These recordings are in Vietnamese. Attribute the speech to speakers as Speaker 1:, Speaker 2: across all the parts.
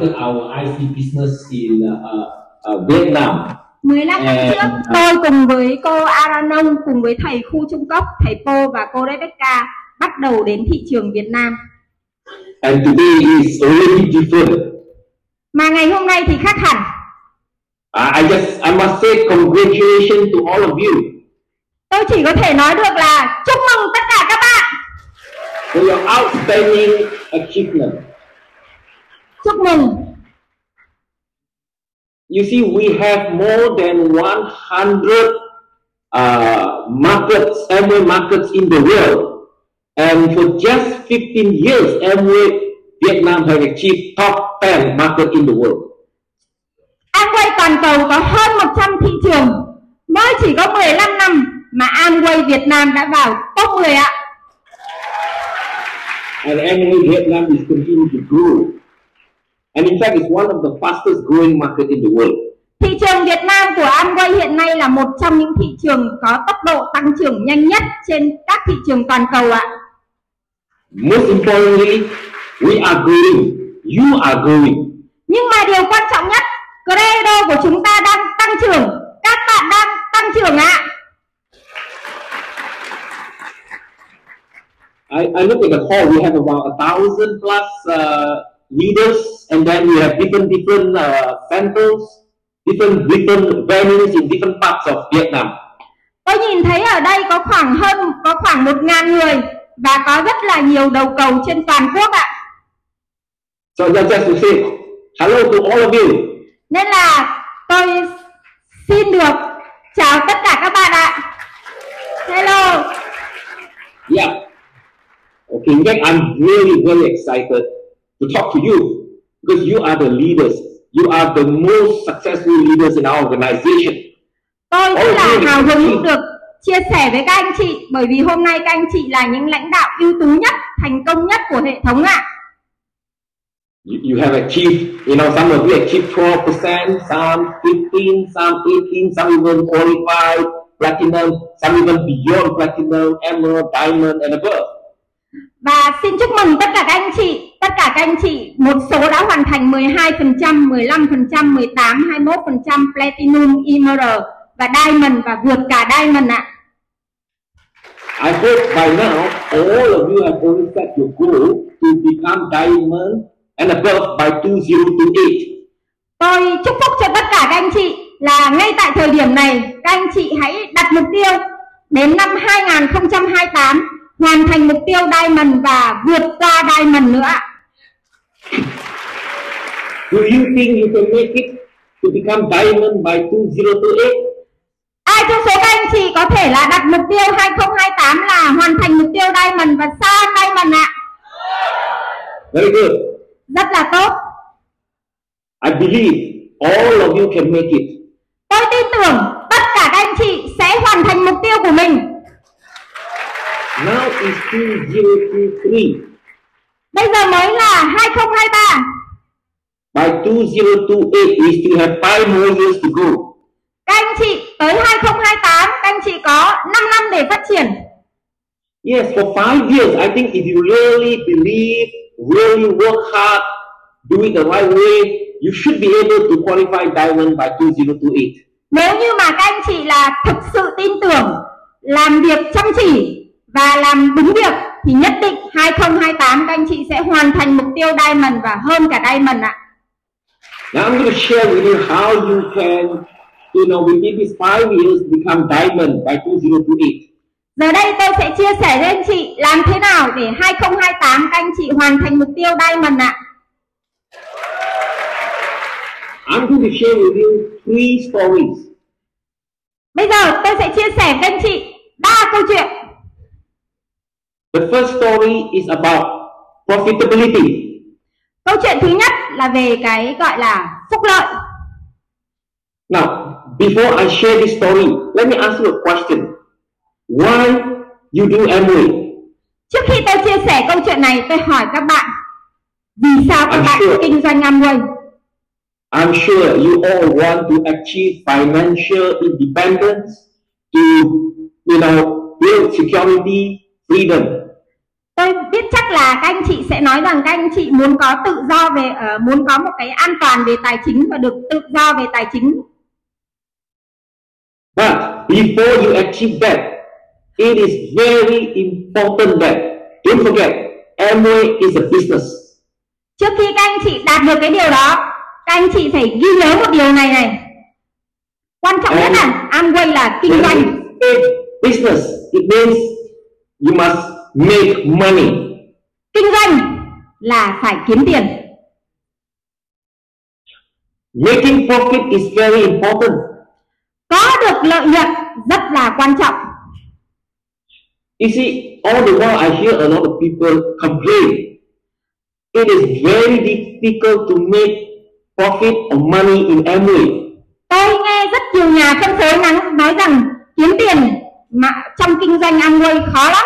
Speaker 1: started our IC business in uh, uh, Vietnam.
Speaker 2: 15 năm trước
Speaker 1: à.
Speaker 2: tôi cùng với cô Aranong cùng với thầy Khu Trung Cốc, thầy Po và cô Rebecca bắt đầu đến thị trường Việt Nam.
Speaker 1: And today is already different.
Speaker 2: Mà ngày hôm nay thì khác hẳn.
Speaker 1: Uh, I just I must say congratulations to all of you
Speaker 2: Tôi chỉ có thể nói được là chúc mừng tất cả các bạn.
Speaker 1: for your outstanding achievement.
Speaker 2: Chúc mừng.
Speaker 1: You see, we have more than 100 uh, markets, Amway markets in the world. And for just 15 years, Amway Vietnam has achieved top 10 market in the world.
Speaker 2: Amway toàn cầu có hơn 100 thị trường. Mới chỉ có 15 năm mà Amway Việt Nam đã vào top 10 ạ.
Speaker 1: And Amway Vietnam is continuing to grow. And in fact, it's one of the fastest growing market in the world.
Speaker 2: Thị trường Việt Nam của Amway hiện nay là một trong những thị trường có tốc độ tăng trưởng nhanh nhất trên các thị trường toàn cầu ạ.
Speaker 1: Most importantly, we are growing. You are growing.
Speaker 2: Nhưng mà điều quan trọng nhất, credo của chúng ta đang tăng trưởng. Các bạn đang tăng trưởng ạ.
Speaker 1: I, I look at the hall, we have about a thousand plus uh, leaders, and then we have different different uh, centers, different different venues in different parts of Vietnam.
Speaker 2: Tôi nhìn thấy ở đây có khoảng hơn có khoảng một ngàn người và có rất là nhiều đầu cầu trên toàn quốc ạ.
Speaker 1: So just, just to say hello to all of you.
Speaker 2: Nên là tôi xin được chào tất cả các bạn ạ. Hello.
Speaker 1: Yeah. Okay, in fact, I'm really very excited to talk to you because you are the leaders. You are the most successful leaders in our organization.
Speaker 2: Tôi rất là hào hứng được chia sẻ với các anh chị bởi vì hôm nay các anh chị là những lãnh đạo ưu tú nhất, thành công nhất của hệ thống ạ.
Speaker 1: You, you have achieved, you know, some of you achieved 12%, some 15, some 18, some even qualified platinum, some even beyond platinum, emerald, diamond, and above.
Speaker 2: Và xin chúc mừng tất cả các anh chị, tất cả các anh chị, một số đã hoàn thành 12%, 15%, 18, 21% Platinum, Emerald và Diamond và vượt cả Diamond ạ.
Speaker 1: I hope by now all of you have already set your goal to become diamond and above by 2028.
Speaker 2: Tôi chúc phúc cho tất cả các anh chị là ngay tại thời điểm này các anh chị hãy đặt mục tiêu đến năm 2028 hoàn thành mục tiêu Diamond và vượt qua Diamond nữa ạ.
Speaker 1: Do you think you can make it to become diamond by 2028?
Speaker 2: Ai trong số các anh chị có thể là đặt mục tiêu 2028 là hoàn thành mục tiêu Diamond và xa Diamond ạ?
Speaker 1: Very good.
Speaker 2: Rất là tốt.
Speaker 1: I believe all of you can make it.
Speaker 2: Tôi tin tưởng tất cả các anh chị sẽ hoàn thành mục tiêu của mình.
Speaker 1: Now is 2023.
Speaker 2: Bây giờ mới là 2023.
Speaker 1: By 2028, we still have five more years to go.
Speaker 2: Các anh chị tới 2028 các anh chị có 5 năm để phát triển.
Speaker 1: Yes, for five years, I think if you really believe, really work hard, do it the right way, you should be able to qualify diamond by 2028.
Speaker 2: Nếu như mà các anh chị là thực sự tin tưởng, làm việc chăm chỉ và làm đúng việc thì nhất định 2028 các anh chị sẽ hoàn thành mục tiêu Diamond và hơn cả Diamond ạ.
Speaker 1: Now I'm going to share with you how you can, you know, within these five years become diamond by 2028.
Speaker 2: Giờ đây tôi sẽ chia sẻ với anh chị làm thế nào để 2028 các anh chị hoàn thành mục tiêu Diamond ạ.
Speaker 1: I'm going to share with you three stories.
Speaker 2: Bây giờ tôi sẽ chia sẻ với anh chị ba câu chuyện.
Speaker 1: The first story is about profitability.
Speaker 2: Câu chuyện thứ nhất là về cái gọi là phúc lợi.
Speaker 1: Now, before I share this story, let me ask you a question. Why you do Amway?
Speaker 2: Trước khi tôi chia sẻ câu chuyện này, tôi hỏi các bạn vì sao các
Speaker 1: I'm
Speaker 2: bạn
Speaker 1: sure.
Speaker 2: kinh doanh Amway?
Speaker 1: I'm sure you all want to achieve financial independence, to you know build security, freedom.
Speaker 2: Tôi biết chắc là các anh chị sẽ nói rằng các anh chị muốn có tự do về uh, muốn có một cái an toàn về tài chính và được tự do về tài chính
Speaker 1: But before you achieve that, it is very important that don't forget Amway is a business.
Speaker 2: trước khi các anh chị đạt được cái điều đó các anh chị phải ghi nhớ một điều này này quan trọng nhất là Amway là kinh doanh
Speaker 1: business, it means you must make money.
Speaker 2: kinh doanh là phải kiếm tiền
Speaker 1: Making profit is very important.
Speaker 2: có được lợi nhuận rất là quan trọng
Speaker 1: You see, all the while I hear a lot of people complain. It is very difficult to make profit or money in Amway.
Speaker 2: tôi nghe rất nhiều nhà phân phối nói, nói rằng kiếm tiền mà trong kinh doanh Amway khó lắm.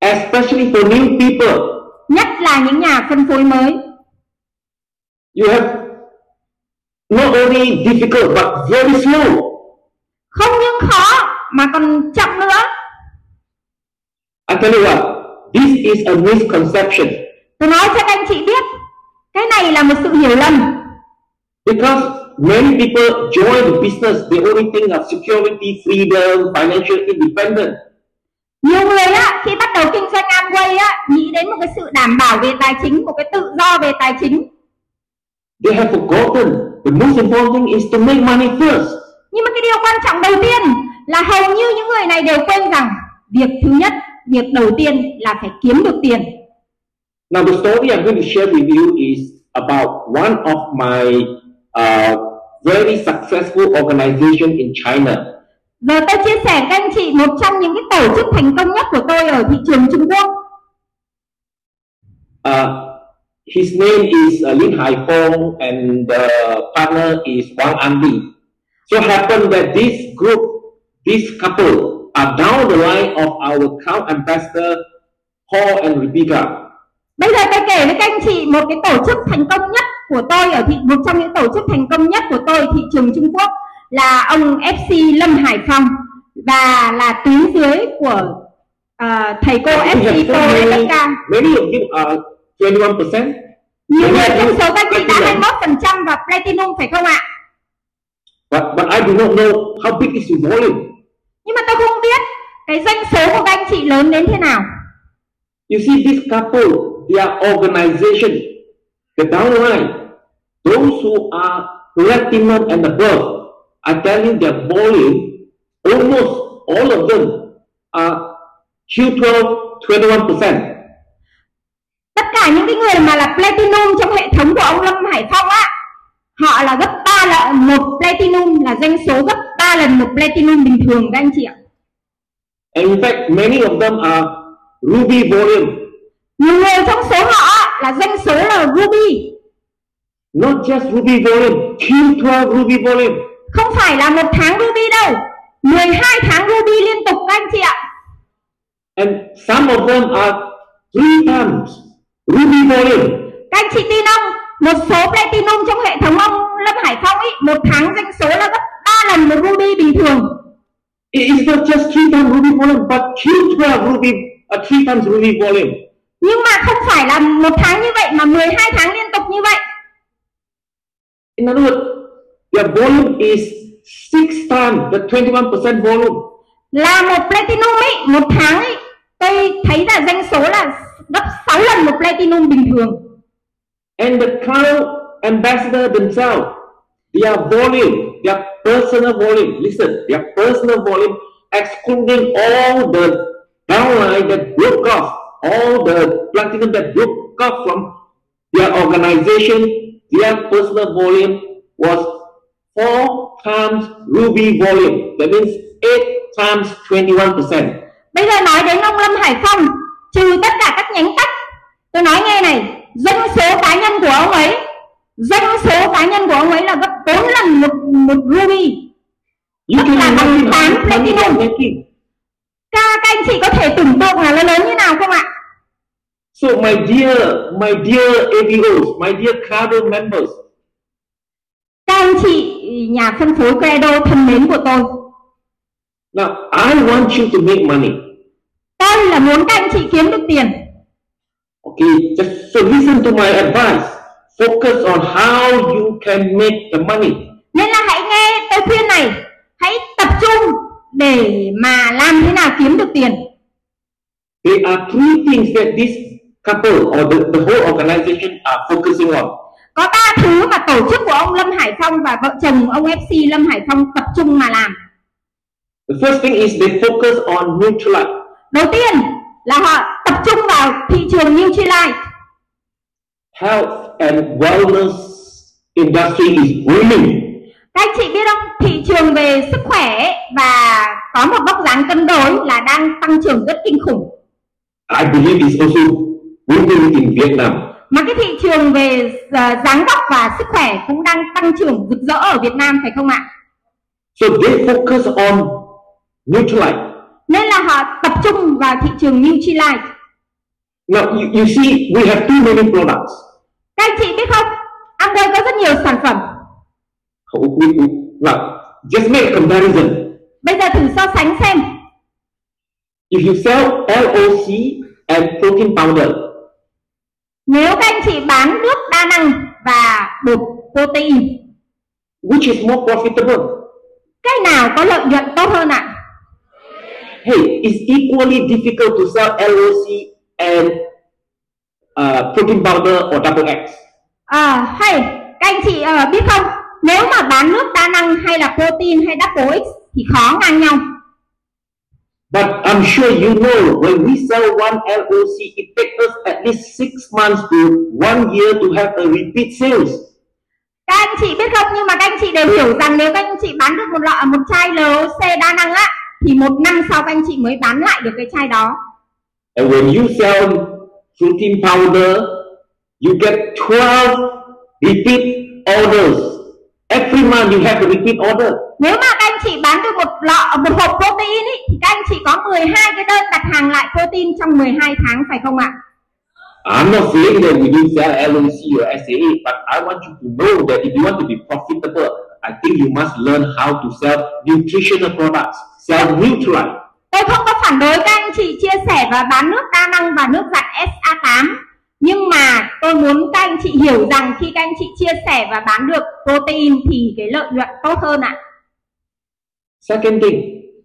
Speaker 1: Especially for new people.
Speaker 2: nhất là những nhà phân phối mới.
Speaker 1: You have not only difficult but very slow.
Speaker 2: không những khó mà còn chậm nữa.
Speaker 1: I tell you what, this is a misconception.
Speaker 2: Tôi nói cho các anh chị biết cái này là một sự hiểu lầm.
Speaker 1: Because many people join the business, they only think of security, freedom, financial independence.
Speaker 2: nhiều người á khi bắt đầu kinh doanh Amway á nghĩ đến một cái sự đảm bảo về tài chính một cái tự do về tài chính
Speaker 1: They have forgotten the most important thing is to make money first.
Speaker 2: nhưng mà cái điều quan trọng đầu tiên là hầu như những người này đều quên rằng việc thứ nhất việc đầu tiên là phải kiếm được tiền
Speaker 1: Now, the story I'm going to share with you is about one of my uh, very successful organization in China.
Speaker 2: giờ tôi chia sẻ các anh chị một trong những cái tổ chức thành công nhất của tôi ở thị trường Trung Quốc
Speaker 1: Uh, his name is uh, Lin Hai Fong, and the partner is Wang Anli. So happened that this group, this couple, are down the line of our account ambassador Paul and Rebecca.
Speaker 2: Bây giờ tôi kể với các anh chị một cái tổ chức thành công nhất của tôi ở thị một trong những tổ chức thành công nhất của tôi thị trường Trung Quốc là ông FC Lâm Hải Phòng và là tuyến dưới của ờ, thầy cô FC Tô Rebecca.
Speaker 1: many of you are 21%.
Speaker 2: Nhiều
Speaker 1: Many
Speaker 2: người trong số các chị đã
Speaker 1: platinum.
Speaker 2: 21% và Platinum phải không ạ?
Speaker 1: But, but I do not know how big is the volume.
Speaker 2: Nhưng mà tôi không biết cái doanh số của các anh chị lớn đến thế nào.
Speaker 1: You see, this couple, their organization, the downline, those who are platinum and above, I tell you their volume, almost all of them are Q12, 21%.
Speaker 2: Tất cả những cái người mà là Platinum trong hệ thống của ông Lâm Hải Phong á họ là gấp 3 lần một Platinum là doanh số gấp 3 lần một Platinum bình thường các anh chị ạ.
Speaker 1: And in fact, many of them are ruby volume,
Speaker 2: Nhiều người trong số họ là doanh số là Ruby
Speaker 1: not just ruby volume, Q12 ruby volume.
Speaker 2: không phải là một tháng Ruby đâu 12 tháng Ruby liên tục các anh chị ạ
Speaker 1: And some of them are three times ruby volume.
Speaker 2: các anh chị tin không một số Platinum trong hệ thống ông Lâm Hải Phong ấy một tháng doanh số là gấp 3 lần một Ruby bình thường
Speaker 1: It is not just three times ruby volume, but Q12 ruby, uh, three times ruby volume.
Speaker 2: nhưng mà không phải là một tháng như vậy mà 12 tháng liên tục như vậy
Speaker 1: In other words, their volume is six times the 21% volume.
Speaker 2: là một Platinum ấy một tháng ấy tôi thấy là doanh số là gấp 6 lần một Platinum bình thường
Speaker 1: And the crown ambassador themselves, their volume, their personal volume, listen, their personal volume, excluding all the downline that broke off, all the platinum that broke off from their organization, their personal volume was four times ruby volume. That means eight times 21%.
Speaker 2: Bây giờ nói đến ông Lâm Hải Phong Trừ tất cả các nhánh tách Tôi nói nghe này Doanh số cá nhân của ông ấy Doanh số cá nhân của ông ấy là gấp 4 lần một, một Ruby Tức là bằng tám platinum. Các, các anh chị có thể tưởng tượng là nó lớn như nào không ạ
Speaker 1: So my dear, my dear ABOs, my dear Cardo members,
Speaker 2: Các anh chị nhà phân phối Credo thân mến của tôi
Speaker 1: now I want you to make money.
Speaker 2: Tôi là muốn các anh chị kiếm được tiền
Speaker 1: Okay, just so listen to my advice. Focus on how you can make the money.
Speaker 2: nên là hãy nghe tôi khuyên này hãy tập trung để mà làm thế nào kiếm được tiền
Speaker 1: There are three things that this couple or the, the whole organization are focusing on.
Speaker 2: có ba thứ mà tổ chức của ông Lâm Hải Phong và vợ chồng ông FC Lâm Hải Phong tập trung mà làm
Speaker 1: The first thing is they focus on Nutrilite.
Speaker 2: đầu tiên là họ tập trung vào thị trường Nutrilite
Speaker 1: Health and wellness industry is booming.
Speaker 2: các anh chị biết không thị trường về sức khỏe và có một vóc dáng cân đối là đang tăng trưởng rất kinh khủng
Speaker 1: I believe it's also booming in Vietnam.
Speaker 2: mà cái thị trường về ờ, dáng vóc và sức khỏe cũng đang tăng trưởng rực rỡ ở Việt Nam phải không ạ
Speaker 1: So they focus on Nutrilite.
Speaker 2: nên là họ tập trung vào thị trường Nutrilite
Speaker 1: Now you, you see we have too many products.
Speaker 2: các anh chị biết không Amway có rất nhiều sản phẩm
Speaker 1: We- we- Now just make a comparison.
Speaker 2: bây giờ thử so sánh xem
Speaker 1: If you sell LOC and protein powder,
Speaker 2: nếu các anh chị bán nước đa năng và bột protein
Speaker 1: which is more profitable?
Speaker 2: cái nào có lợi nhuận tốt hơn ạ
Speaker 1: Hey, it's equally difficult to sell LOC and uh, protein powder or double X.
Speaker 2: à, hay các anh chị ờ, biết không nếu mà bán nước đa năng hay là protein hay double x thì khó ngang nhau
Speaker 1: But I'm sure you know when we sell one LOC, it takes us at least six months to one year to have a repeat sales.
Speaker 2: các anh chị biết không nhưng mà các anh chị đều hiểu rằng nếu các anh chị bán được một lọ một chai LOC đa năng á thì một năm sau các anh chị mới bán lại được cái chai đó
Speaker 1: And when you sell protein powder, you get 12 repeat orders. Every month you have a repeat order.
Speaker 2: nếu mà chị bán được một lọ một hộp protein ý, thì các anh chị có 12 cái đơn đặt hàng lại protein trong 12 tháng phải không ạ
Speaker 1: I'm not saying that we don't sell LOC or SAA, but I want you to know that if you want to be profitable, I think you must learn how to sell nutritional products, sell Nutrilite.
Speaker 2: Tôi không có phản đối các anh chị chia sẻ và bán nước đa năng và nước giặt SA8 Nhưng mà tôi muốn các anh chị hiểu rằng khi các anh chị chia sẻ và bán được protein thì cái lợi nhuận tốt hơn ạ
Speaker 1: Second thing,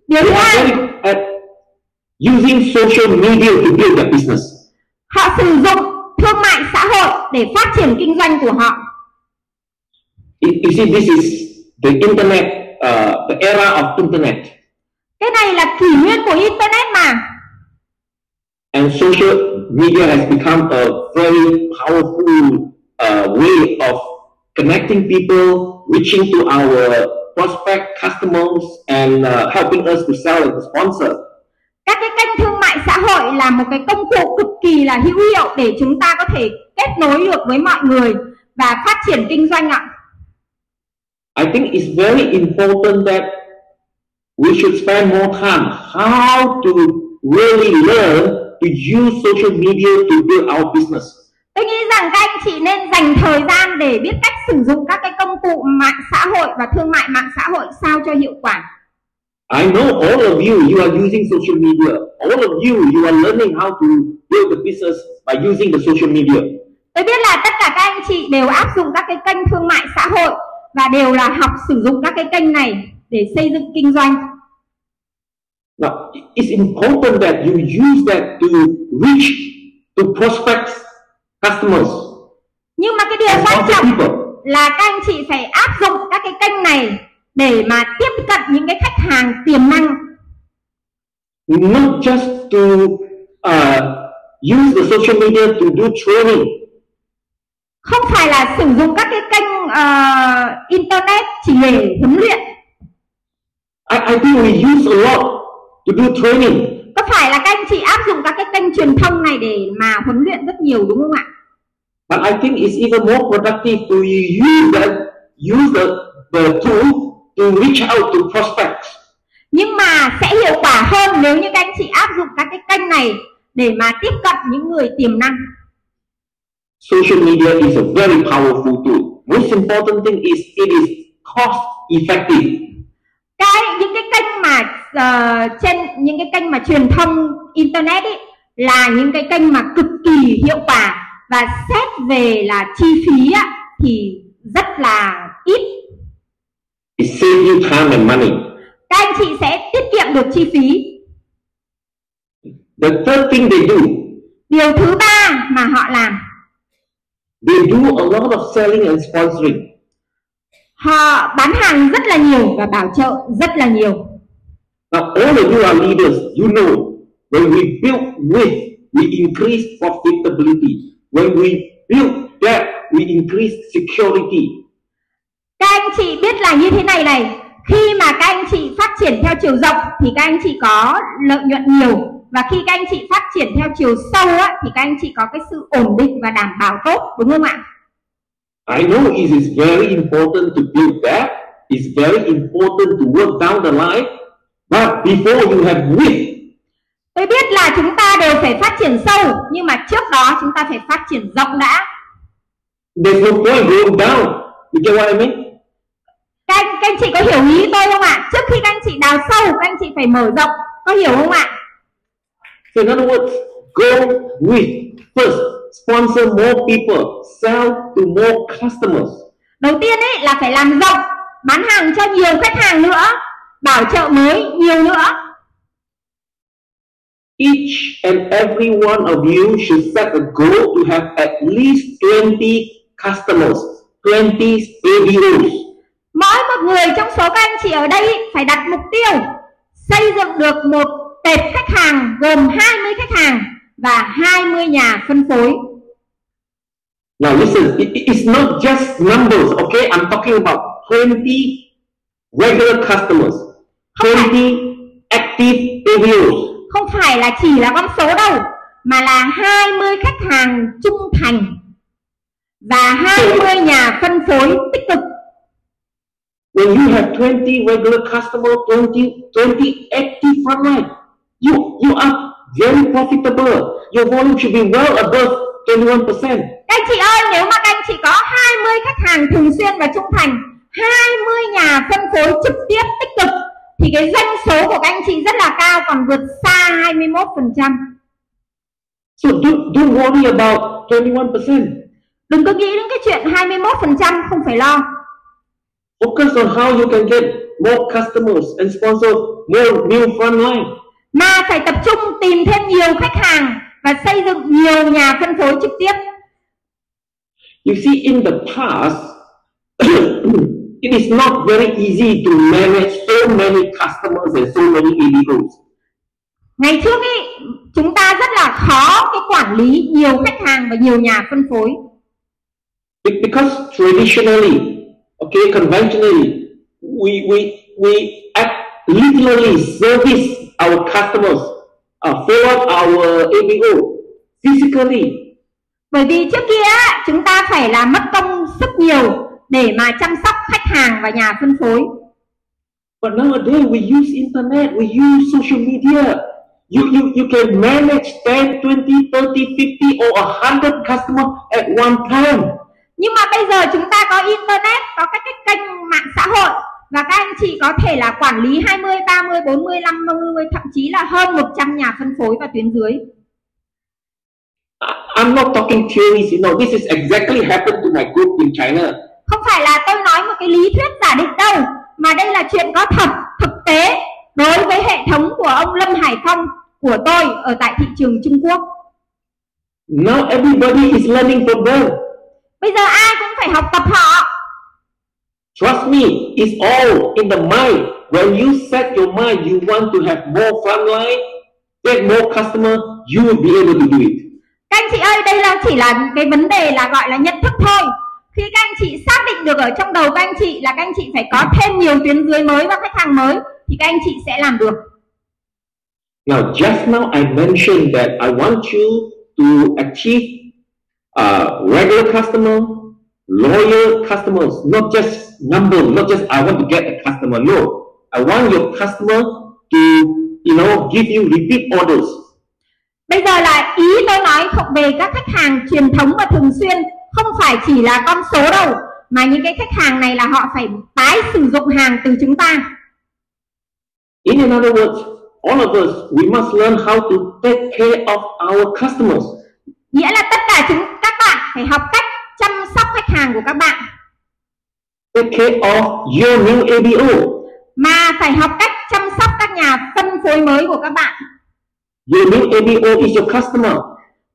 Speaker 2: Điều thứ
Speaker 1: they are
Speaker 2: hai,
Speaker 1: at using social media to build their business.
Speaker 2: họ sử dụng thương mại xã hội để phát triển kinh doanh của họ.
Speaker 1: You you see, this is the internet, uh, the era of internet,
Speaker 2: Cái này là kỷ nguyên của Internet mà.
Speaker 1: And social media has become a very powerful uh, way of connecting people, reaching to our prospect customers, and uh, helping us to sell and to sponsor.
Speaker 2: Các cái kênh thương mại xã hội là một cái công cụ cực kỳ là hữu hiệu để chúng ta có thể kết nối được với mọi người và phát triển kinh doanh ạ.
Speaker 1: I think it's very important that we should spend more time how to really learn to use social media to build our business.
Speaker 2: Tôi nghĩ rằng các anh chị nên dành thời gian để biết cách sử dụng các cái công cụ mạng xã hội và thương mại mạng xã hội sao cho hiệu quả.
Speaker 1: I know all of you, you are using social media. All of you, you are learning how to build the business by using the social media.
Speaker 2: Tôi biết là tất cả các anh chị đều áp dụng các cái kênh thương mại xã hội và đều là học sử dụng các cái kênh này để xây dựng kinh doanh.
Speaker 1: Now, it's important that you use that to reach to prospects, customers,
Speaker 2: Nhưng mà cái điều quan trọng là các anh chị phải áp dụng các cái kênh này để mà tiếp cận những cái khách hàng tiềm năng.
Speaker 1: Not just to uh, use the social media to do training,
Speaker 2: không phải là sử dụng các cái kênh ờ, internet chỉ để huấn luyện.
Speaker 1: I, I think we use a lot to do training.
Speaker 2: có phải là các anh chị áp dụng các cái kênh truyền thông này để mà huấn luyện rất nhiều đúng không ạ
Speaker 1: But I think it's even more productive to use that, use the, the tool to reach out to prospects.
Speaker 2: nhưng mà sẽ hiệu quả hơn nếu như các anh chị áp dụng các cái kênh này để mà tiếp cận những người tiềm năng
Speaker 1: Social media is a very powerful tool. Most important thing is it is cost effective.
Speaker 2: cái những cái kênh mà uh, trên những cái kênh mà truyền thông internet ấy là những cái kênh mà cực kỳ hiệu quả và xét về là chi phí á, thì rất là ít.
Speaker 1: It saves you time and money.
Speaker 2: Các anh chị sẽ tiết kiệm được chi phí.
Speaker 1: The third thing they do,
Speaker 2: Điều thứ ba mà họ làm,
Speaker 1: they do a lot of selling and sponsoring.
Speaker 2: họ bán hàng rất là nhiều và bảo trợ rất là nhiều.
Speaker 1: Now, all of you are leaders. You know, when we build with, we increase profitability. When we build that, we increase security.
Speaker 2: Các anh chị biết là như thế này này, khi mà các anh chị phát triển theo chiều rộng thì các anh chị có lợi nhuận nhiều và khi các anh chị phát triển theo chiều sâu á, thì các anh chị có cái sự ổn định và đảm bảo tốt đúng không ạ?
Speaker 1: I know it is very important to build that. It's very important to work down the line. But before you have width,
Speaker 2: Tôi biết là chúng ta đều phải phát triển sâu nhưng mà trước đó chúng ta phải phát triển rộng đã.
Speaker 1: there's no point going down. You get what I mean?
Speaker 2: Các các anh chị có hiểu ý tôi không ạ? Trước khi các anh chị đào sâu các anh chị phải mở rộng. Có hiểu không ạ?
Speaker 1: So in other words, go with first, sponsor more people, sell to more customers.
Speaker 2: Đầu tiên ấy là phải làm rộng, bán hàng cho nhiều khách hàng nữa, bảo trợ mới nhiều nữa.
Speaker 1: Each and every one of you should set a goal to have at least 20 customers, 20 ABOs.
Speaker 2: Mỗi một người trong số các anh chị ở đây phải đặt mục tiêu xây dựng được một tệp khách hàng gồm 20 khách hàng và 20 nhà phân phối.
Speaker 1: Now listen, it- it- it's not just numbers, okay? I'm talking about 20 regular customers, 20 active ABOs.
Speaker 2: Không phải là chỉ là con số đâu mà là 20 khách hàng trung thành và 20 nhà phân phối tích cực.
Speaker 1: When you have 20 regular customers, 20, 20 active frontline, you, you are very profitable. Your volume should be well above 21%.
Speaker 2: Các chị ơi, nếu mà các anh chị có 20 khách hàng thường xuyên và trung thành, 20 nhà phân phối trực tiếp tích cực thì cái doanh số của các anh chị rất là cao còn vượt xa 21%.
Speaker 1: So don't, don't worry about 21%.
Speaker 2: Đừng có nghĩ đến cái chuyện 21% không phải lo.
Speaker 1: Focus on how you can get more customers and sponsor more new frontline.
Speaker 2: Mà phải tập trung tìm thêm nhiều khách hàng và xây dựng nhiều nhà phân phối trực tiếp.
Speaker 1: You see, in the past, it is not very easy to manage so many customers and so many ABOs.
Speaker 2: Ngày trước ý, chúng ta rất là khó cái quản lý nhiều khách hàng và nhiều nhà phân phối.
Speaker 1: Be- Because traditionally, okay, conventionally, we we we act literally service our customers, uh, follow up our ABO physically.
Speaker 2: Bởi vì trước kia á, chúng ta phải là mất công sức nhiều để mà chăm sóc khách hàng và nhà phân phối.
Speaker 1: But nowadays we use internet, we use social media. You, you, you can manage 10, 20, 30, 50 or 100 customers at one time.
Speaker 2: Nhưng mà bây giờ chúng ta có internet, có các cái kênh mạng xã hội và các anh chị có thể là quản lý 20, 30, 40, 50, thậm chí là hơn 100 nhà phân phối và tuyến dưới.
Speaker 1: I'm not talking theories, you know, this is exactly happened to my group in China.
Speaker 2: Không phải là tôi nói một cái lý thuyết giả định đâu, mà đây là chuyện có thật, thực tế đối với hệ thống của ông Lâm Hải Phong của tôi ở tại thị trường Trung Quốc.
Speaker 1: Now everybody is learning from them.
Speaker 2: Bây giờ ai cũng phải học tập họ.
Speaker 1: Trust me, it's all in the mind. When you set your mind, you want to have more frontline, get more customer, you will be able to do it.
Speaker 2: Các anh chị ơi, đây là chỉ là cái vấn đề là gọi là nhận thức thôi. Khi các anh chị xác định được ở trong đầu các anh chị là các anh chị phải có thêm nhiều tuyến dưới mới và khách hàng mới thì các anh chị sẽ làm được.
Speaker 1: Now, just now I mentioned that I want you to achieve uh, regular customer, loyal customers, not just number, not just I want to get a customer. No, I want your customer to, you know, give you repeat orders.
Speaker 2: Bây giờ là ý tôi nói không về các khách hàng truyền thống và thường xuyên không phải chỉ là con số đâu mà những cái khách hàng này là họ phải tái sử dụng hàng từ chúng ta
Speaker 1: In another words, all of us, we must learn how to take care of our customers.
Speaker 2: nghĩa là tất cả chúng các bạn phải học cách chăm sóc khách hàng của các bạn
Speaker 1: Take care of your new ABO.
Speaker 2: mà phải học cách chăm sóc các nhà phân phối mới của các bạn
Speaker 1: Your new ABO is your customer.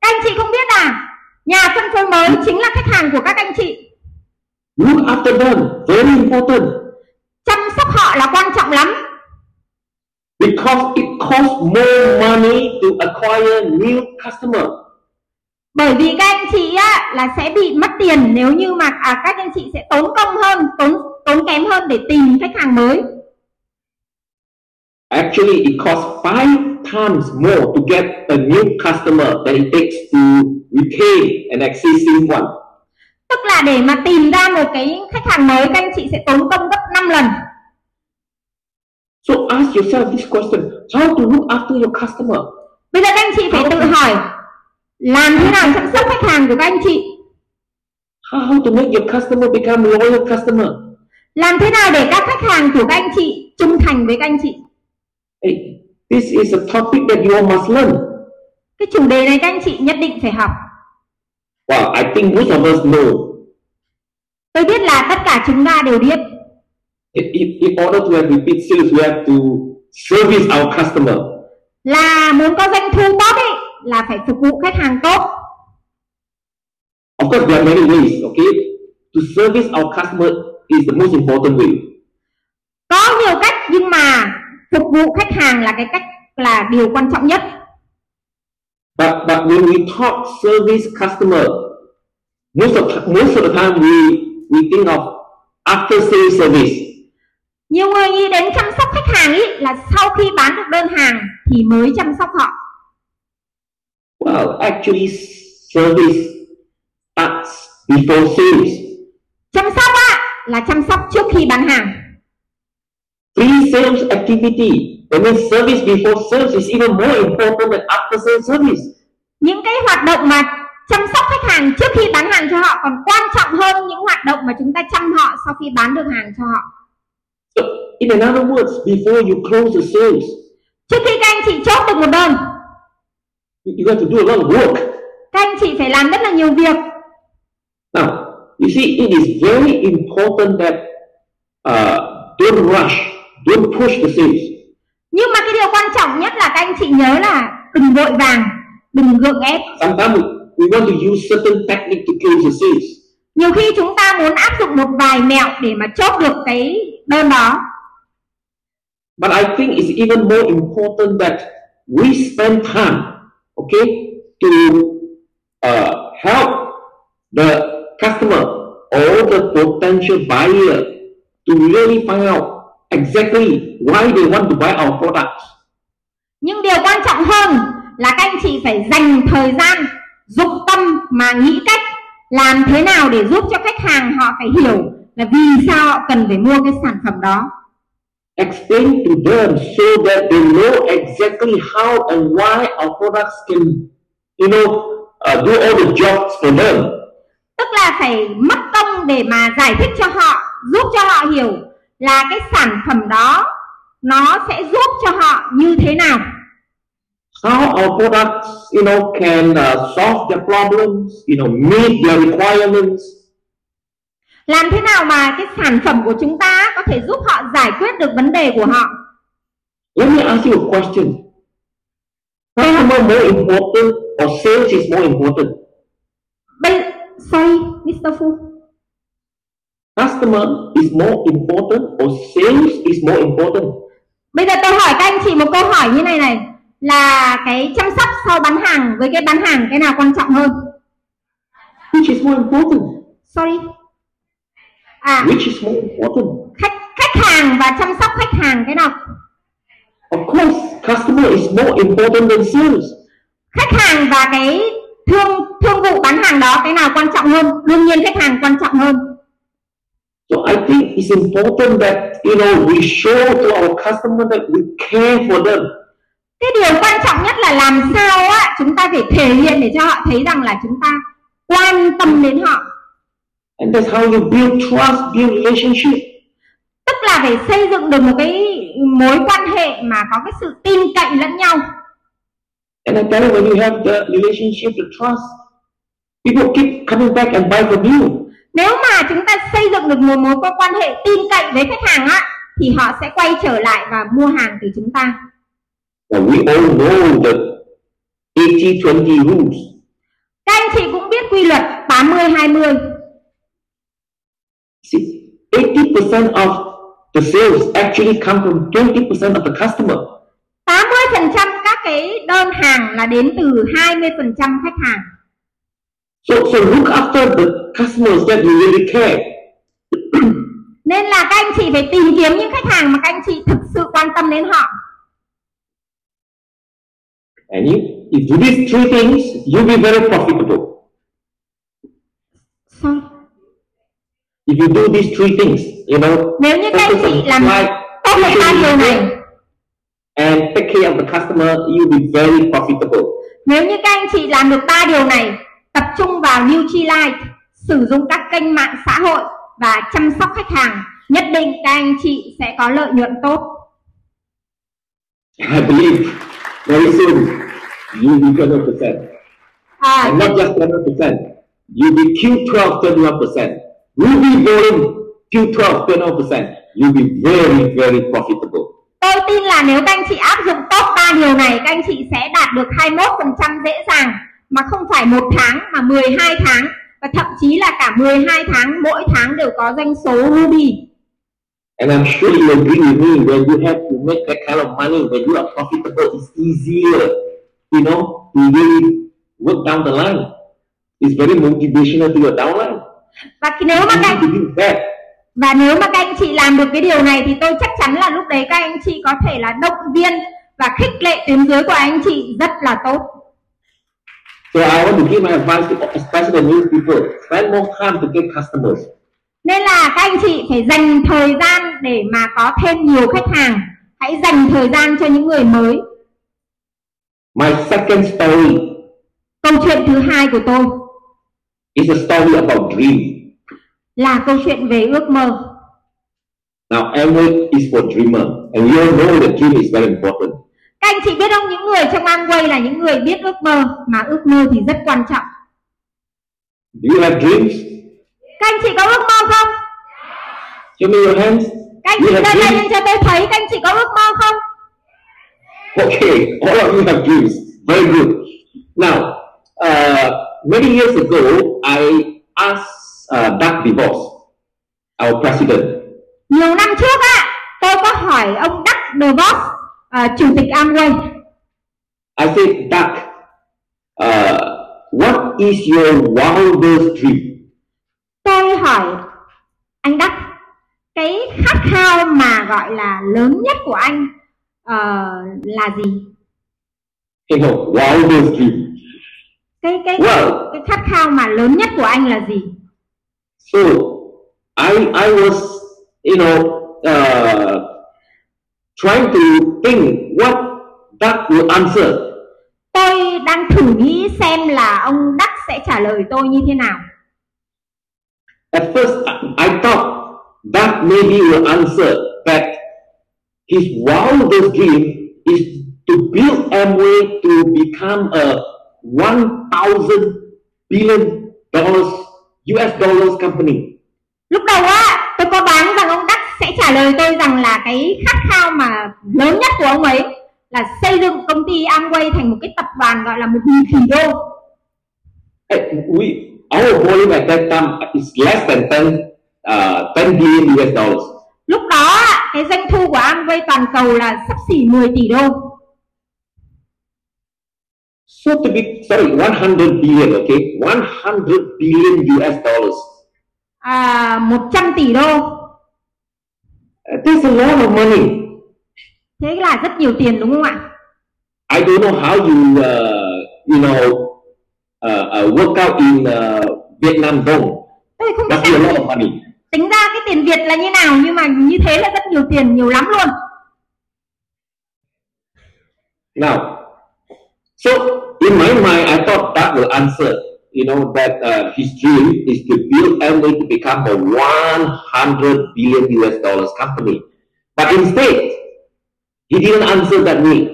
Speaker 2: các anh chị không biết à nhà phân phối mới chính là khách hàng của các anh chị
Speaker 1: Look after them. Very important.
Speaker 2: chăm sóc họ là quan trọng lắm
Speaker 1: Because it costs more money to acquire new customer.
Speaker 2: bởi vì các anh chị á, là sẽ bị mất tiền nếu như mà à, các anh chị sẽ tốn công hơn tốn tốn kém hơn để tìm khách hàng mới
Speaker 1: Actually, it costs five times more to get a new customer than it takes to retain an existing one.
Speaker 2: tức là để mà tìm ra một cái khách hàng mới các anh chị sẽ tốn công gấp 5 lần
Speaker 1: So ask yourself this question: How to look after your customer?
Speaker 2: bây giờ các anh chị phải tự hỏi làm thế nào chăm sóc khách hàng của các anh chị
Speaker 1: How, to make your customer become loyal customer?
Speaker 2: làm thế nào để các khách hàng của các anh chị trung thành với các anh chị
Speaker 1: Hey, this is a topic that you all must learn.
Speaker 2: cái chủ đề này các anh chị nhất định phải học
Speaker 1: Well, I think most of us know.
Speaker 2: tôi biết là tất cả chúng ta đều biết
Speaker 1: In, in, in order to have repeat sales, we have to service our customer.
Speaker 2: là muốn có doanh thu tốt ấy là phải phục vụ khách hàng tốt
Speaker 1: Of course, there are many ways. Okay, to service our customer is the most important way.
Speaker 2: có nhiều cách nhưng mà phục vụ khách hàng là cái cách là điều quan trọng nhất
Speaker 1: But but when we talk service customer, most of most of the time we we think of after sales service.
Speaker 2: nhiều người nghĩ đến chăm sóc khách hàng ý là sau khi bán được đơn hàng thì mới chăm sóc họ
Speaker 1: Well, actually, service starts before sales.
Speaker 2: chăm sóc á là chăm sóc trước khi bán hàng
Speaker 1: Pre-sales activity, that means service before sales, is even more important than after sales service.
Speaker 2: những cái hoạt động mà chăm sóc khách hàng trước khi bán hàng cho họ còn quan trọng hơn những hoạt động mà chúng ta chăm họ sau khi bán được hàng cho họ
Speaker 1: So, in another words, before you close the sales,
Speaker 2: trước khi các anh chị chốt được một đơn
Speaker 1: you have to do a lot of work.
Speaker 2: các anh chị phải làm rất là nhiều việc
Speaker 1: Now, you see, it is very important that uh, don't rush, don't push the sales.
Speaker 2: nhưng mà cái điều quan trọng nhất là các anh chị nhớ là đừng vội vàng đừng gượng ép
Speaker 1: Sometimes we, want to use certain technique to close the sales.
Speaker 2: nhiều khi chúng ta muốn áp dụng một vài mẹo để mà chốt được cái đơn đó
Speaker 1: But I think it's even more important that we spend time, okay, to uh, help the customer or the potential buyer to really find out exactly why they want to buy our products.
Speaker 2: nhưng điều quan trọng hơn là các anh chị phải dành thời gian dụng tâm mà nghĩ cách làm thế nào để giúp cho khách hàng họ phải hiểu là vì sao họ cần phải mua cái sản phẩm đó
Speaker 1: Explain to them so that they know exactly how and why our products can, you know, uh, do all the jobs for them.
Speaker 2: tức là phải mất công để mà giải thích cho họ giúp cho họ hiểu là cái sản phẩm đó nó sẽ giúp cho họ như thế nào
Speaker 1: how our products, you know, can uh, solve their problems, you know, meet their requirements.
Speaker 2: làm thế nào mà cái sản phẩm của chúng ta có thể giúp họ giải quyết được vấn đề của họ
Speaker 1: Let me ask you a question. Customer more important or sales is more important?
Speaker 2: bây sorry Mr. Phu
Speaker 1: Customer is more important or sales is more important?
Speaker 2: bây giờ tôi hỏi các anh chị một câu hỏi như này này là cái chăm sóc sau bán hàng với cái bán hàng cái nào quan trọng hơn
Speaker 1: Which is more important?
Speaker 2: sorry à
Speaker 1: Which is more important?
Speaker 2: khách khách hàng và chăm sóc khách hàng cái nào
Speaker 1: Of course, customer is more important than sales.
Speaker 2: khách hàng và cái thương thương vụ bán hàng đó cái nào quan trọng hơn đương nhiên khách hàng quan trọng hơn
Speaker 1: So I think it's important that you know we show to our customer that we care for them.
Speaker 2: cái điều quan trọng nhất là làm sao á chúng ta phải thể hiện để cho họ thấy rằng là chúng ta quan tâm đến họ
Speaker 1: And that's how you build trust, build relationship.
Speaker 2: tất là phải xây dựng được một cái mối quan hệ mà có cái sự tin cậy lẫn nhau
Speaker 1: And I tell you, when you have the relationship, the trust, people keep coming back and buy from you.
Speaker 2: Nếu mà chúng ta xây dựng được một mối quan hệ tin cậy với khách hàng á thì họ sẽ quay trở lại và mua hàng từ chúng ta
Speaker 1: Now we all know the 80-20 rules.
Speaker 2: các anh chị cũng biết quy luật 80 20
Speaker 1: See, 80% of the sales actually come from 20% of the customer.
Speaker 2: 80% các cái đơn hàng là đến từ 20% khách hàng
Speaker 1: So, so look after the customers that you really care.
Speaker 2: nên là các anh chị phải tìm kiếm những khách hàng mà các anh chị thực sự quan tâm đến họ
Speaker 1: And you, if you do these three things, you'll be very profitable.
Speaker 2: Sorry.
Speaker 1: If you do these three things, you know,
Speaker 2: nếu như các anh chị làm tốt hết ba điều này
Speaker 1: and take care of the customer, you'll be very profitable.
Speaker 2: nếu như các anh chị làm được ba điều này tập trung vào Nutrilite sử dụng các kênh mạng xã hội và chăm sóc khách hàng nhất định các anh chị sẽ có lợi nhuận tốt
Speaker 1: I believe very soon you'll be 100%.
Speaker 2: à,
Speaker 1: And not just 100%, you'll be Q12, 21%. Ruby volume, Q12, 21%. You'll be very, very profitable.
Speaker 2: tôi tin là nếu các anh chị áp dụng tốt ba điều này các anh chị sẽ đạt được 21% dễ dàng mà không phải một tháng mà 12 tháng. Và thậm chí là cả 12 tháng mỗi tháng đều có doanh số Ruby.
Speaker 1: And I'm sure you agree with me when you have to make that kind of money, when you are profitable, it's easier, you know, to really work down the line. It's very motivational to your downline.
Speaker 2: và khi nếu mà các anh và nếu mà các anh chị làm được cái điều này thì tôi chắc chắn là lúc đấy các anh chị có thể là động viên và khích lệ tuyến dưới của anh chị rất là tốt
Speaker 1: So I want to give my advice to especially new people. Spend more time to get customers.
Speaker 2: nên là các anh chị phải dành thời gian để mà có thêm nhiều khách hàng hãy dành thời gian cho những người mới
Speaker 1: My second story
Speaker 2: câu chuyện thứ hai của tôi
Speaker 1: is a story about dream.
Speaker 2: là câu chuyện về ước mơ
Speaker 1: Now, Amway is for dreamer, and all know that dream is very important.
Speaker 2: Anh chị biết không những người trong Amway là những người biết ước mơ mà ước mơ thì rất quan trọng
Speaker 1: Do you have dreams?
Speaker 2: các anh chị có ước mơ không
Speaker 1: Show me your hands.
Speaker 2: các anh chị đưa tay lên cho tôi thấy các anh chị có ước mơ không
Speaker 1: Okay, all of you have dreams. Very good. Now, uh, many years ago, I asked uh, Doug DeVos, our president,
Speaker 2: nhiều năm trước á tôi có hỏi ông Đắc DeVos uh, chủ tịch Amway
Speaker 1: I said, Doug, uh, what is your wildest dream?
Speaker 2: tôi hỏi anh Đắc cái khát khao mà gọi là lớn nhất của anh ờ, là gì
Speaker 1: You know, wildest dream.
Speaker 2: cái cái
Speaker 1: Well,
Speaker 2: cái khát khao mà lớn nhất của anh là gì
Speaker 1: So I I was you know uh, trying to think what that will answer.
Speaker 2: tôi đang thử nghĩ xem là ông Đắc sẽ trả lời tôi như thế nào
Speaker 1: At first I, thought that maybe will answer that his wildest dream is to build Amway to become a one thousand billion dollars US dollars company.
Speaker 2: lúc đầu á tôi có đoán rằng ông sẽ trả lời tôi rằng là cái khát khao mà lớn nhất của ông ấy là xây dựng công ty Amway thành một cái tập đoàn gọi là một nghìn tỷ đô
Speaker 1: we our volume at that time is less than 10 uh, 10 billion US dollars.
Speaker 2: lúc đó cái doanh thu của Amway toàn cầu là sắp xỉ 10 tỷ đô
Speaker 1: So to be sorry, 100 billion, okay, 100 billion US dollars.
Speaker 2: à, 100 tỷ đô
Speaker 1: That's a lot of money.
Speaker 2: thế là rất nhiều tiền đúng không ạ
Speaker 1: I don't know how you uh, you know uh, uh, work out in uh, Vietnam dong.
Speaker 2: tôi không biết
Speaker 1: That's a lot of money.
Speaker 2: tính ra cái tiền Việt là như nào nhưng mà như thế là rất nhiều tiền nhiều lắm luôn
Speaker 1: Now, so in my mind, I thought that will answer. You know, that uh, his dream is to build Amway to become a 100 billion US dollars company. But instead, he didn't answer that way.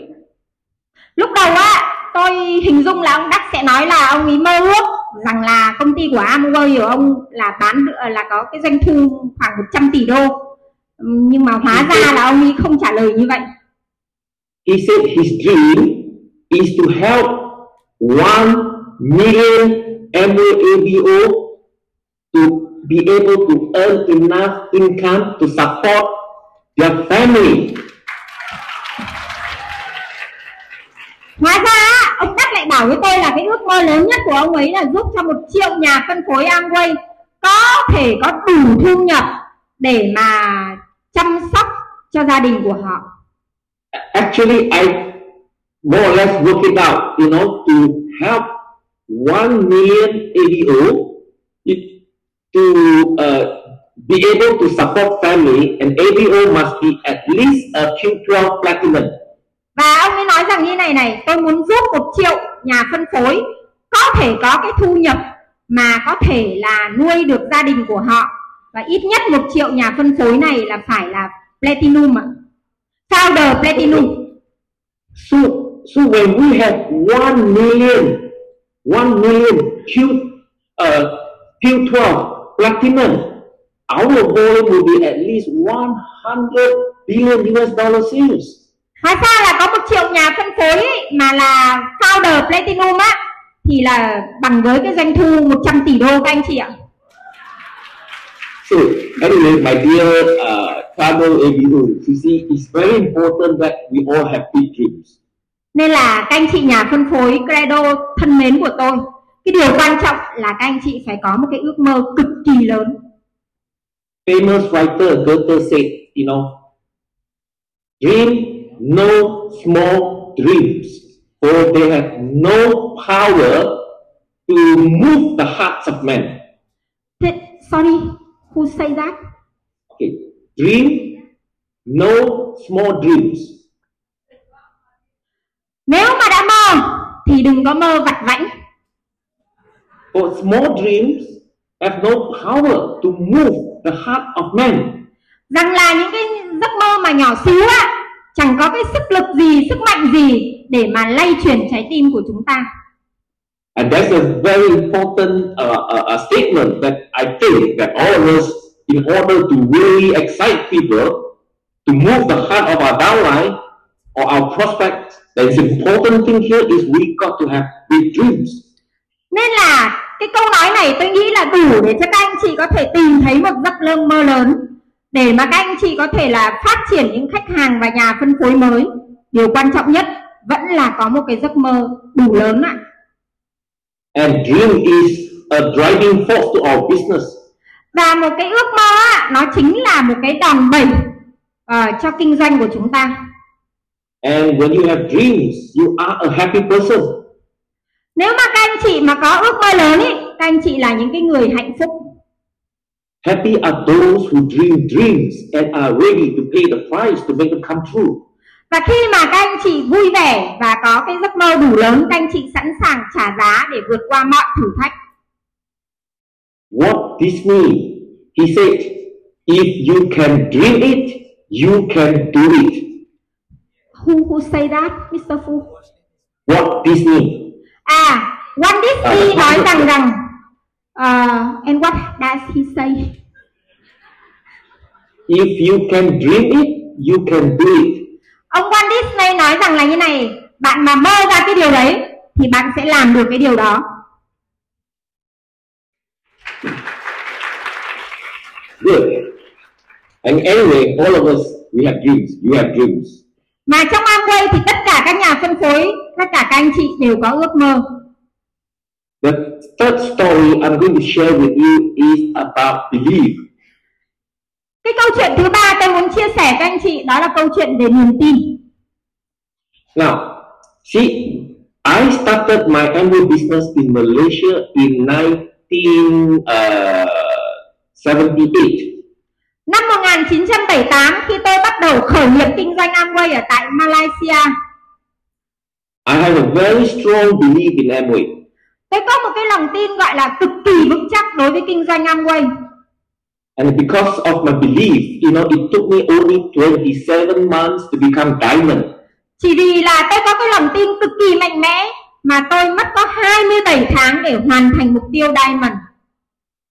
Speaker 2: Lúc đầu á, tôi hình dung là ông Đắc sẽ nói là ông ấy mơ ước rằng là công ty của Amway của ông là bán là có cái doanh thu khoảng 100 tỷ đô. Nhưng mà hóa ra là ông ấy không trả lời như vậy.
Speaker 1: He said his dream is to help one million Amway ABO to be able to earn enough income to support their family.
Speaker 2: Hóa ra ông Đắc lại bảo với tôi là cái ước mơ lớn nhất của ông ấy là giúp cho một triệu nhà phân phối Amway có thể có đủ thu nhập để mà chăm sóc cho gia đình của họ.
Speaker 1: Actually, I more or less work it out, you know, to help one million ABO to uh, be able to support family, and ABO must be at least a Q12 platinum.
Speaker 2: và ông ấy nói rằng như này này tôi muốn giúp một triệu nhà phân phối có thể có cái thu nhập mà có thể là nuôi được gia đình của họ. Và ít nhất một triệu nhà phân phối này là phải là platinum ạ. Founder platinum.
Speaker 1: So, so when we have one million, one million Q, uh, Q12 platinum, our goal will be at least 100 billion US dollar sales.
Speaker 2: hóa ra là có một triệu nhà phân phối ấy, mà là founder platinum á thì là bằng với cái doanh thu 100 tỷ đô các anh chị ạ
Speaker 1: So anyway, my dear uh, travel ABU, you see, it's very important that we all have big dreams.
Speaker 2: Nên là các anh chị nhà phân phối credo thân mến của tôi cái điều quan trọng là các anh chị phải có một cái ước mơ cực kỳ lớn
Speaker 1: Famous writer Goethe said, you know, dream no small dreams, for they have no power to move the hearts of men.
Speaker 2: thế, sorry who say that
Speaker 1: Okay, dream no small dreams,
Speaker 2: nếu mà đã mơ thì đừng có mơ vặt vãnh
Speaker 1: for small dreams have no power to move the heart of men.
Speaker 2: rằng là những cái giấc mơ mà nhỏ xíu á chẳng có cái sức lực gì sức mạnh gì để mà lay chuyển trái tim của chúng ta
Speaker 1: And that's a very important uh, uh, uh, statement that I think that all of us, in order to really excite people, to move the heart of our downline or our prospect, the important thing here is we got to have big dreams.
Speaker 2: nên là cái câu nói này tôi nghĩ là đủ để cho các anh chị có thể tìm thấy một giấc lương mơ lớn để mà các anh chị có thể là phát triển những khách hàng và nhà phân phối mới điều quan trọng nhất vẫn là có một cái giấc mơ đủ lớn ạ
Speaker 1: And dream is a driving force to our business.
Speaker 2: và một cái ước mơ á, nó chính là một cái đòn bẩy ờ, cho kinh doanh của chúng ta
Speaker 1: And when you have dreams, you are a happy person.
Speaker 2: nếu mà các anh chị mà có ước mơ lớn ý các anh chị là những cái người hạnh phúc
Speaker 1: Happy are those who dream dreams and are ready to pay the price to make them come true.
Speaker 2: và khi mà các anh chị vui vẻ và có cái giấc mơ đủ lớn các anh chị sẵn sàng trả giá để vượt qua mọi thử thách
Speaker 1: Walt Disney, he said, if you can dream it, you can do it.
Speaker 2: Who who say that Mr. Fu
Speaker 1: Walt Disney.
Speaker 2: à Walt Disney
Speaker 1: À,
Speaker 2: nói rằng rằng uh, and what does he say
Speaker 1: If you can dream it, you can do it.
Speaker 2: ông Walt Disney nói rằng là như này bạn mà mơ ra cái điều đấy thì bạn sẽ làm được cái điều đó
Speaker 1: Good. And anyway, all of us, we have dreams. You have dreams.
Speaker 2: Mà trong Amway thì tất cả các nhà phân phối tất cả các anh chị đều có ước mơ
Speaker 1: The third story I'm going to share with you is about belief.
Speaker 2: cái câu chuyện thứ ba tôi muốn chia sẻ các anh chị đó là câu chuyện về niềm tin
Speaker 1: Now, see, I started my Amway business in Malaysia in 1978.
Speaker 2: Năm 1978 khi tôi bắt đầu khởi nghiệp kinh doanh Amway ở tại Malaysia
Speaker 1: I have a very strong belief in Amway.
Speaker 2: Tôi có một cái lòng tin gọi là cực kỳ vững chắc đối với kinh doanh Amway.
Speaker 1: And because of my belief, you know, it took me only 27 months to become diamond.
Speaker 2: Chỉ vì là tôi có cái lòng tin cực kỳ mạnh mẽ mà tôi mất có 27 tháng để hoàn thành mục tiêu diamond.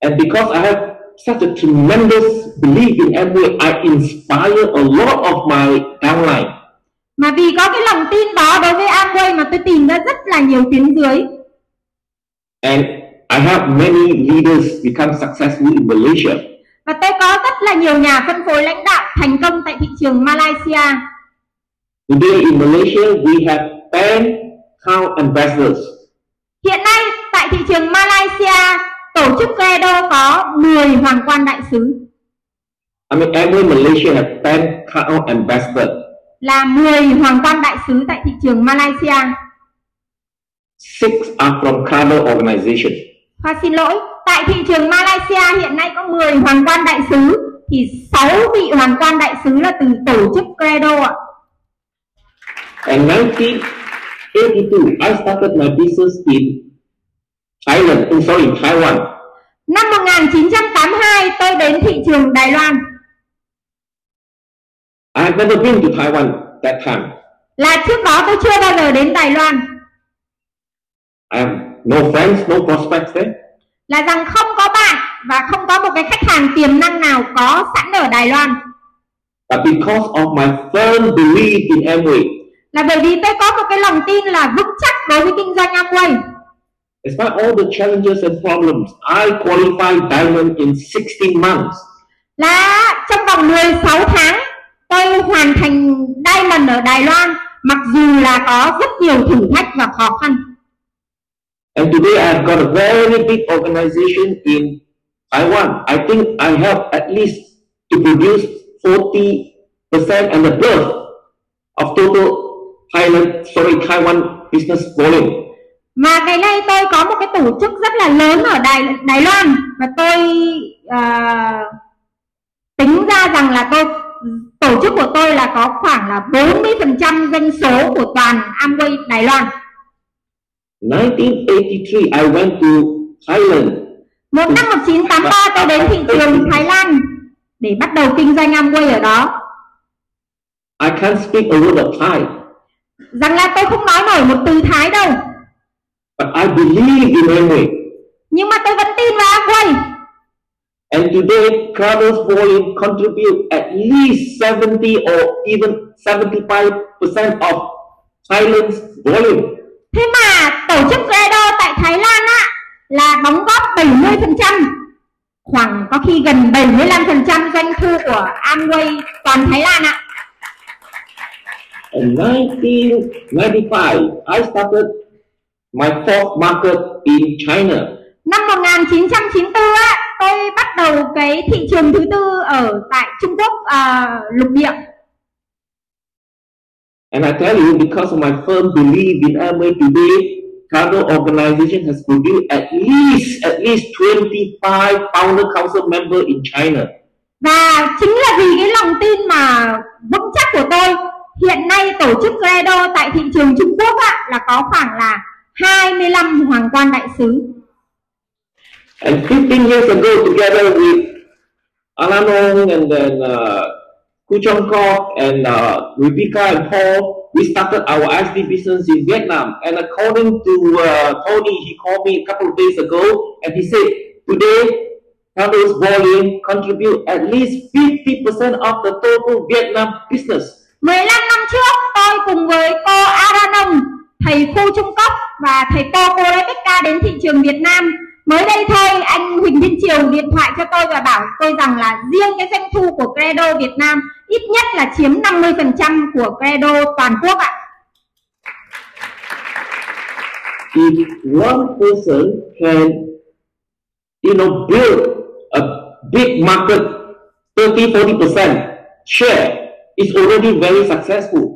Speaker 1: And because I have such a tremendous belief in Amway, I inspire a lot of my downline.
Speaker 2: Mà vì có cái lòng tin đó đối với Amway mà tôi tìm ra rất là nhiều tuyến dưới.
Speaker 1: And I have many leaders become successful in Malaysia.
Speaker 2: Và tôi có rất là nhiều nhà phân phối lãnh đạo thành công tại thị trường Malaysia.
Speaker 1: Today in Malaysia, we have 10 town ambassadors.
Speaker 2: Hiện nay tại thị trường tổ chức Credo có 10 hoàng quan đại sứ.
Speaker 1: I mean, every Malaysia has 10 town ambassadors.
Speaker 2: Là 10 hoàng quan đại sứ tại thị trường Malaysia.
Speaker 1: Six are from Cardo organization.
Speaker 2: Và xin lỗi, tại thị trường Malaysia hiện nay có 10 hoàng quan đại sứ thì 6 vị hoàng quan đại sứ là từ tổ chức Credo ạ.
Speaker 1: In 1982, I started my business in Sorry, in Taiwan.
Speaker 2: Năm 1982 tôi đến thị trường Đài Loan.
Speaker 1: I have never been to Taiwan that time.
Speaker 2: Là trước đó tôi chưa bao giờ đến Đài Loan.
Speaker 1: I have no friends, no prospects there.
Speaker 2: Là rằng không có bạn và không có một cái khách hàng tiềm năng nào có sẵn ở Đài Loan.
Speaker 1: But because of my firm belief in Amway,
Speaker 2: Là bởi vì tôi có một cái lòng tin là vững chắc đối với kinh doanh Amway.
Speaker 1: Despite all the challenges and problems, I qualified diamond in 16 months.
Speaker 2: Là trong vòng 16 tháng tôi hoàn thành Diamond ở Đài Loan mặc dù là có rất nhiều thử thách và khó khăn.
Speaker 1: And today I've got a very big organization in Taiwan. I think I have at least to produce 40% and above of total Thailand, sorry, Taiwan business volume.
Speaker 2: Mà ngày nay tôi có một cái tổ chức rất là lớn ở Đài Đài Loan và tôi à, tính ra rằng là tôi tổ chức của tôi là có khoảng là 40% doanh số của toàn Amway Đài Loan.
Speaker 1: 1983, I went to Thailand.
Speaker 2: Một năm 1983 tôi đến thị trường Thái Lan để bắt đầu kinh doanh Amway ở đó.
Speaker 1: I can't speak a word of Thai,
Speaker 2: Rằng là tôi không nói nổi một từ Thái đâu,
Speaker 1: but I believe in Amway.
Speaker 2: nhưng mà tôi vẫn tin vào Amway.
Speaker 1: And today, Carlos volume contribute at least 70 or even 75% of Thailand's volume.
Speaker 2: Thế mà tổ chức Credo tại Thái Lan á là đóng góp 70%, khoảng có khi gần 75% doanh thu của Amway toàn Thái Lan ạ.
Speaker 1: In 1995, I started my fourth market in China.
Speaker 2: Năm 1994 á, tôi bắt đầu cái thị trường thứ tư ở tại Trung Quốc à, lục địa.
Speaker 1: And I tell you, because of my firm belief in Amway today, Cargo organization has produced at least at least 25 founder council member in China.
Speaker 2: Và chính là vì cái lòng tin mà vững chắc của tôi Hiện nay tổ chức Credo tại thị trường Trung Quốc á, là có khoảng là 25 hoàng quan đại sứ
Speaker 1: And 15 years ago, together with Alanong and then uh, Ku Chong Kok and uh, Rebecca and Paul, we started our ISD business in Vietnam. And according to uh, Tony, he called me a couple of days ago and he said, today, Cardo's volume contribute at least 50% of the total Vietnam business.
Speaker 2: 15 năm trước tôi cùng với cô Aranong, thầy Khu Trung cấp và thầy cô cô Rebecca đến thị trường Việt Nam. Mới đây thôi anh Huỳnh Thiên Triều điện thoại cho tôi và bảo tôi rằng là riêng cái doanh thu của Credo Việt Nam ít nhất là chiếm 50% của Credo toàn quốc ạ.
Speaker 1: If one person can, you know, build a big market, 30, 40% share, is already very successful.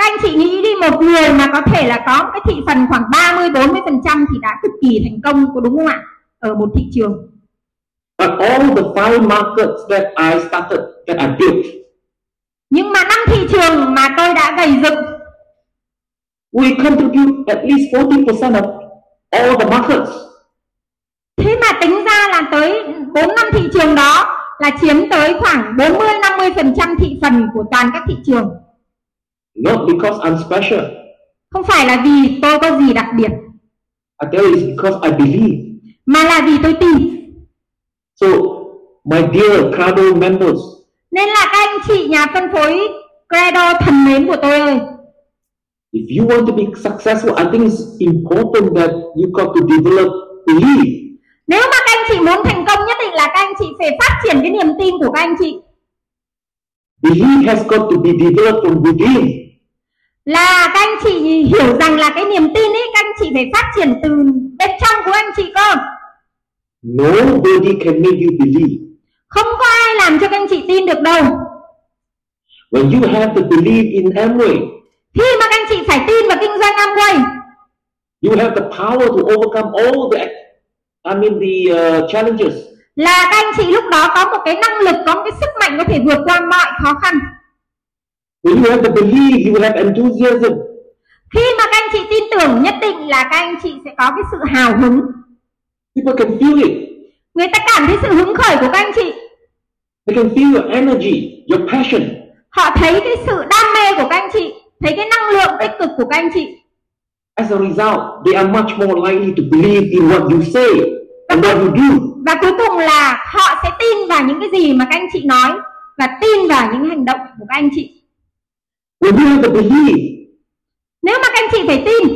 Speaker 2: Các anh chị nghĩ đi một người mà có thể là có cái thị phần khoảng 30 40% thì đã cực kỳ thành công có đúng không ạ? Ở một thị trường.
Speaker 1: But all the five markets that I started, that I built,
Speaker 2: Nhưng mà năm thị trường mà tôi đã gầy dựng
Speaker 1: we contribute at least 40% of all the markets.
Speaker 2: Thế mà tính ra là tới 4 năm thị trường đó là chiếm tới khoảng 40 50% thị phần của toàn các thị trường.
Speaker 1: Not because I'm special.
Speaker 2: Không phải là vì tôi có gì đặc biệt,
Speaker 1: I tell you, it's because I believe.
Speaker 2: mà là vì tôi tin.
Speaker 1: So, my dear Crado members,
Speaker 2: Nên là các anh chị nhà phân phối Credo thần mến của tôi ơi,
Speaker 1: if you want to be successful, I think it's important that you got to develop belief.
Speaker 2: nếu mà các anh chị muốn thành công nhất định là các anh chị phải phát triển cái niềm tin của các anh chị.
Speaker 1: Belief has got to be developed from within.
Speaker 2: Là các anh chị hiểu rằng là cái niềm tin ấy các anh chị phải phát triển từ bên trong của anh chị cơ.
Speaker 1: Nobody can make you believe.
Speaker 2: Không có ai làm cho các anh chị tin được đâu.
Speaker 1: When you have to believe in Amway,
Speaker 2: Khi mà các anh chị phải tin vào kinh doanh Amway
Speaker 1: you have the power to overcome all the, I mean, the uh, challenges.
Speaker 2: là các anh chị lúc đó có một cái năng lực, có một cái sức mạnh có thể vượt qua mọi khó khăn.
Speaker 1: When you have the belief, you will have enthusiasm.
Speaker 2: Khi mà các anh chị tin tưởng nhất định là các anh chị sẽ có cái sự hào hứng.
Speaker 1: People can feel it.
Speaker 2: Người ta cảm thấy sự hứng khởi của các anh chị.
Speaker 1: They can feel your energy, your passion.
Speaker 2: Họ thấy cái sự đam mê của các anh chị, thấy cái năng lượng tích cực của các anh chị.
Speaker 1: As a result, they are much more likely to believe in what you say and what you do.
Speaker 2: Và cuối cùng là họ sẽ tin vào những cái gì mà các anh chị nói và tin vào những hành động của các anh chị.
Speaker 1: When you have the belief,
Speaker 2: Nếu mà các anh chị phải tin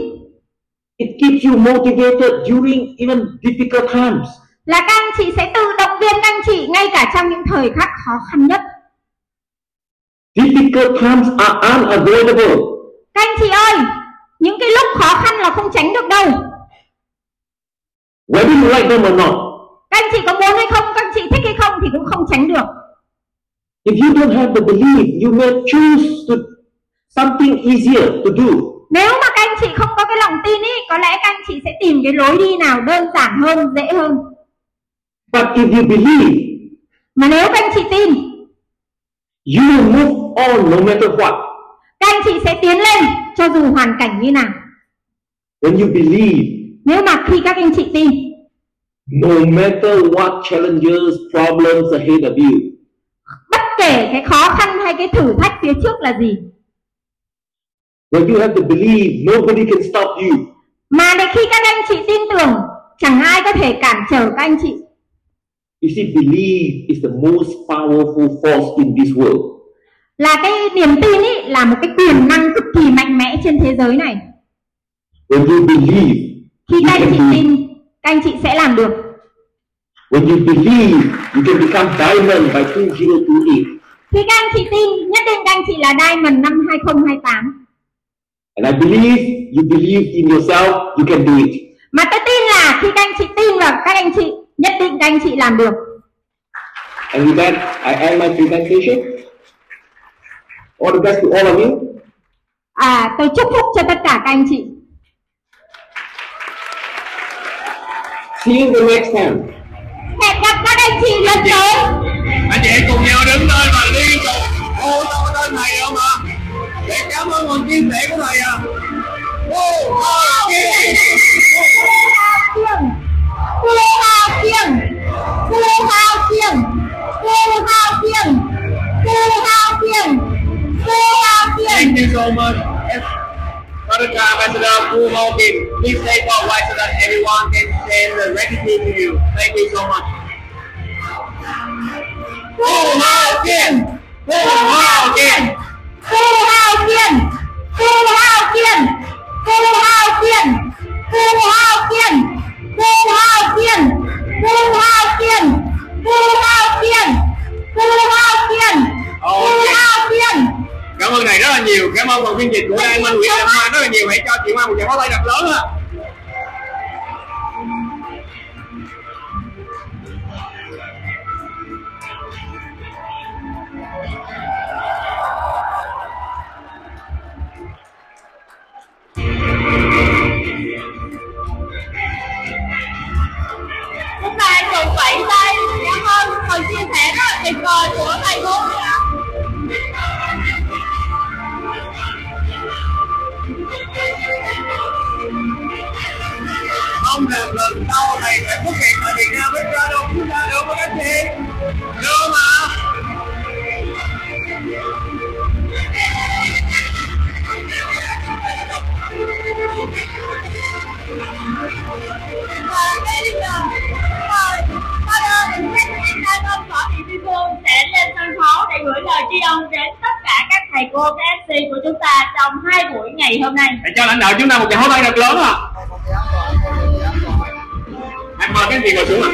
Speaker 1: it keeps you motivated during even difficult times.
Speaker 2: là các anh chị sẽ tự động viên các anh chị ngay cả trong những thời khắc khó khăn nhất.
Speaker 1: Difficult times are unavoidable.
Speaker 2: Các anh chị ơi, những cái lúc khó khăn là không tránh được đâu.
Speaker 1: Whether you like them or not,
Speaker 2: Các anh chị có muốn hay không, các anh chị thích hay không thì cũng không tránh được.
Speaker 1: if you don't have the belief, you may choose to something easier to do.
Speaker 2: Nếu mà các anh chị không có cái lòng tin ý, có lẽ các anh chị sẽ tìm cái lối đi nào đơn giản hơn, dễ hơn.
Speaker 1: But if you believe,
Speaker 2: Mà nếu các anh chị tin,
Speaker 1: you will move on no matter what.
Speaker 2: các anh chị sẽ tiến lên cho dù hoàn cảnh như nào.
Speaker 1: When you believe,
Speaker 2: Nếu mà khi các anh chị tin,
Speaker 1: no matter what challenges, problems ahead of you,
Speaker 2: bất kể cái khó khăn hay cái thử thách phía trước là gì,
Speaker 1: when you have the belief, nobody can stop you.
Speaker 2: mà để khi các anh chị tin tưởng, chẳng ai có thể cản trở các anh chị.
Speaker 1: You see, belief is the most powerful force in this world.
Speaker 2: Là cái niềm tin ý là một cái quyền năng cực kỳ mạnh mẽ trên thế giới này.
Speaker 1: When you believe,
Speaker 2: Khi
Speaker 1: you
Speaker 2: các anh
Speaker 1: can
Speaker 2: chị tin, các anh chị sẽ làm được.
Speaker 1: When you believe, you can become diamond by 2028.
Speaker 2: Khi các anh chị tin, nhất định các anh chị là Diamond năm 2028.
Speaker 1: And I believe you believe in yourself, you can do it.
Speaker 2: Mà tôi tin là khi các anh chị tin vào các anh chị, nhất định các anh chị làm được.
Speaker 1: And with that, I end my presentation. All the best to all of you.
Speaker 2: À, tôi chúc phúc cho tất cả các anh chị.
Speaker 1: See you the next time.
Speaker 2: Hẹn gặp các anh chị lần tới.
Speaker 3: anh chị cùng nhau đứng lên và liên tục hô to tên thầy không ạ để cảm ơn nguồn kim tệ của thầy ạ. Bồ Hà Kiên
Speaker 2: Bồ Hà Kiên Bồ Hà Kiên Bồ Hà Kiên Bồ Hà Kiên Bồ Hà Kiên
Speaker 3: Thank you so much. Brother Ambassador Bồ Hà Kiên Please take our way so that everyone can send the gratitude to you. Thank you so much. Bồ Hà Kiên Bồ Hà Kiên
Speaker 2: cú hao tiền, cú hao tiền, cú hao tiền, cú hao tiền, cú hao tiền, cú hao tiền, cú hao tiền, cú hao tiền, cú hao tiền,
Speaker 3: cảm ơn này rất là nhiều. Cảm ơn phòng phiên dịch của anh Minh Nguyễn Lâm Hoa rất là nhiều. Hãy cho chị Hoa một tràng pháo tay đặc lớn ạ.
Speaker 4: Hôm nay.
Speaker 3: để cho lãnh đạo chúng ta một tràng hố tay thật lớn à em mời các gì ngồi xuống ạ